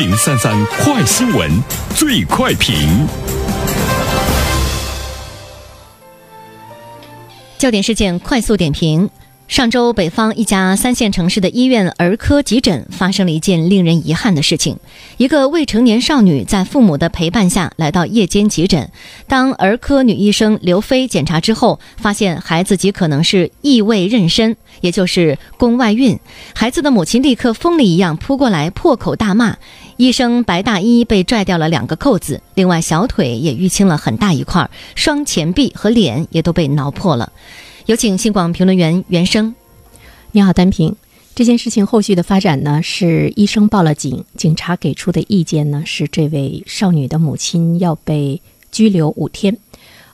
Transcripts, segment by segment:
零三三快新闻，最快评。焦点事件快速点评。上周，北方一家三线城市的医院儿科急诊发生了一件令人遗憾的事情：一个未成年少女在父母的陪伴下来到夜间急诊。当儿科女医生刘飞检查之后，发现孩子极可能是异位妊娠，也就是宫外孕。孩子的母亲立刻疯了一样扑过来，破口大骂。医生白大衣被拽掉了两个扣子，另外小腿也淤青了很大一块，双前臂和脸也都被挠破了。有请新广评论员袁生。你好，单平。这件事情后续的发展呢，是医生报了警，警察给出的意见呢是这位少女的母亲要被拘留五天。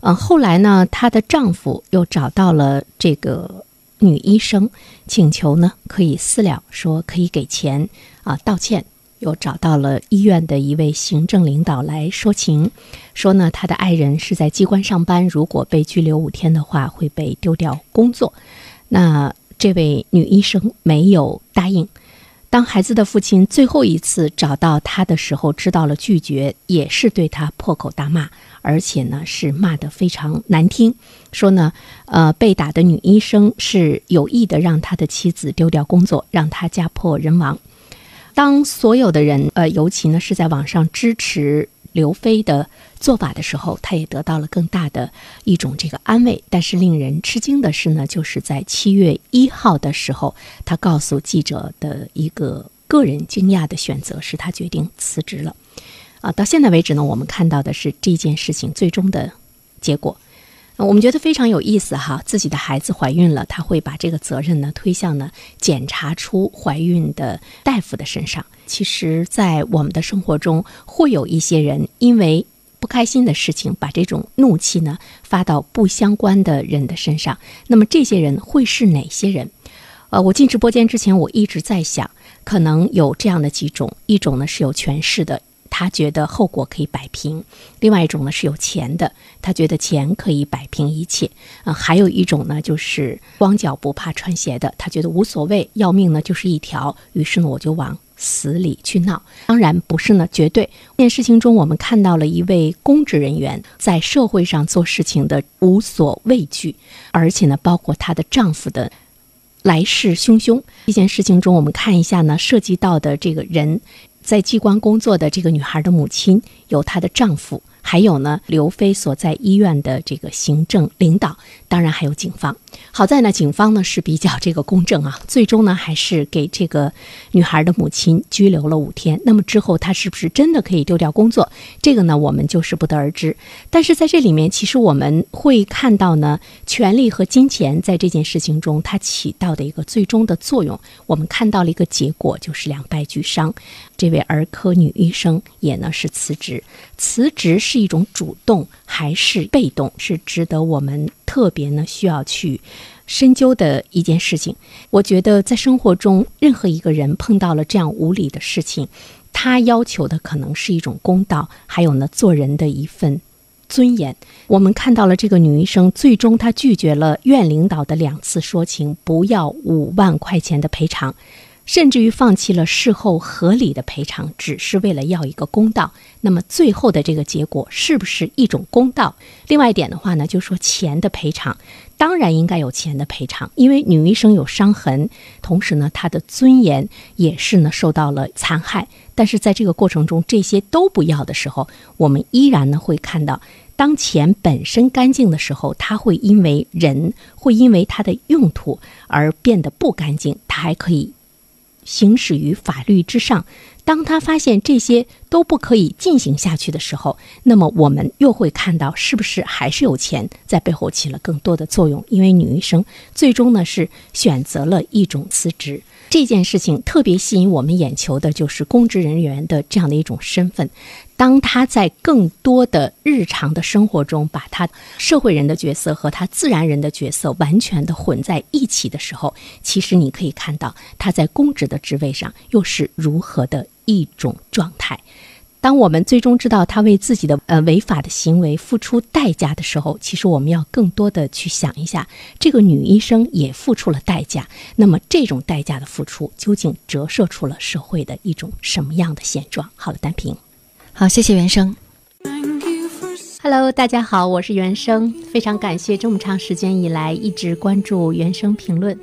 嗯，后来呢，她的丈夫又找到了这个女医生，请求呢可以私了，说可以给钱啊道歉。又找到了医院的一位行政领导来说情，说呢，他的爱人是在机关上班，如果被拘留五天的话，会被丢掉工作。那这位女医生没有答应。当孩子的父亲最后一次找到他的时候，知道了拒绝，也是对他破口大骂，而且呢是骂得非常难听，说呢，呃，被打的女医生是有意的让他的妻子丢掉工作，让他家破人亡。当所有的人，呃，尤其呢是在网上支持刘飞的做法的时候，他也得到了更大的一种这个安慰。但是令人吃惊的是呢，就是在七月一号的时候，他告诉记者的一个个人惊讶的选择是他决定辞职了。啊，到现在为止呢，我们看到的是这件事情最终的结果。我们觉得非常有意思哈，自己的孩子怀孕了，他会把这个责任呢推向呢检查出怀孕的大夫的身上。其实，在我们的生活中，会有一些人因为不开心的事情，把这种怒气呢发到不相关的人的身上。那么，这些人会是哪些人？呃，我进直播间之前，我一直在想，可能有这样的几种：一种呢是有权势的。他觉得后果可以摆平，另外一种呢是有钱的，他觉得钱可以摆平一切。啊，还有一种呢就是光脚不怕穿鞋的，他觉得无所谓，要命呢就是一条。于是呢我就往死里去闹。当然不是呢，绝对。这件事情中，我们看到了一位公职人员在社会上做事情的无所畏惧，而且呢，包括她的丈夫的来势汹汹。这件事情中，我们看一下呢，涉及到的这个人。在机关工作的这个女孩的母亲，有她的丈夫。还有呢，刘飞所在医院的这个行政领导，当然还有警方。好在呢，警方呢是比较这个公正啊，最终呢还是给这个女孩的母亲拘留了五天。那么之后她是不是真的可以丢掉工作？这个呢我们就是不得而知。但是在这里面，其实我们会看到呢，权力和金钱在这件事情中它起到的一个最终的作用。我们看到了一个结果，就是两败俱伤。这位儿科女医生也呢是辞职，辞职是是一种主动还是被动，是值得我们特别呢需要去深究的一件事情。我觉得在生活中，任何一个人碰到了这样无理的事情，他要求的可能是一种公道，还有呢做人的一份尊严。我们看到了这个女医生，最终她拒绝了院领导的两次说情，不要五万块钱的赔偿。甚至于放弃了事后合理的赔偿，只是为了要一个公道。那么最后的这个结果是不是一种公道？另外一点的话呢，就说钱的赔偿，当然应该有钱的赔偿，因为女医生有伤痕，同时呢，她的尊严也是呢受到了残害。但是在这个过程中，这些都不要的时候，我们依然呢会看到，当钱本身干净的时候，它会因为人会因为它的用途而变得不干净，它还可以。行使于法律之上，当他发现这些都不可以进行下去的时候，那么我们又会看到是不是还是有钱在背后起了更多的作用？因为女医生最终呢是选择了一种辞职。这件事情特别吸引我们眼球的就是公职人员的这样的一种身份。当他在更多的日常的生活中，把他社会人的角色和他自然人的角色完全的混在一起的时候，其实你可以看到他在公职的职位上又是如何的一种状态。当我们最终知道他为自己的呃违法的行为付出代价的时候，其实我们要更多的去想一下，这个女医生也付出了代价。那么这种代价的付出，究竟折射出了社会的一种什么样的现状？好了，单评。好，谢谢原生。Hello，大家好，我是原生，非常感谢这么长时间以来一直关注原生评论。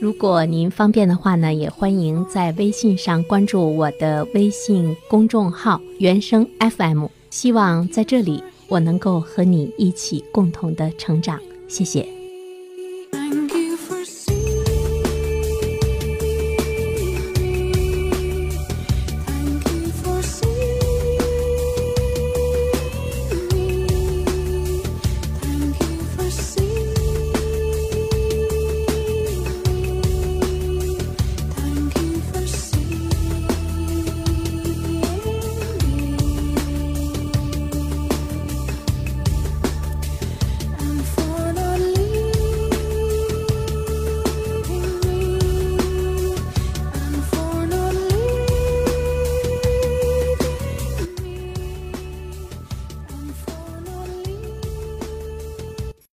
如果您方便的话呢，也欢迎在微信上关注我的微信公众号“原声 FM”。希望在这里我能够和你一起共同的成长。谢谢。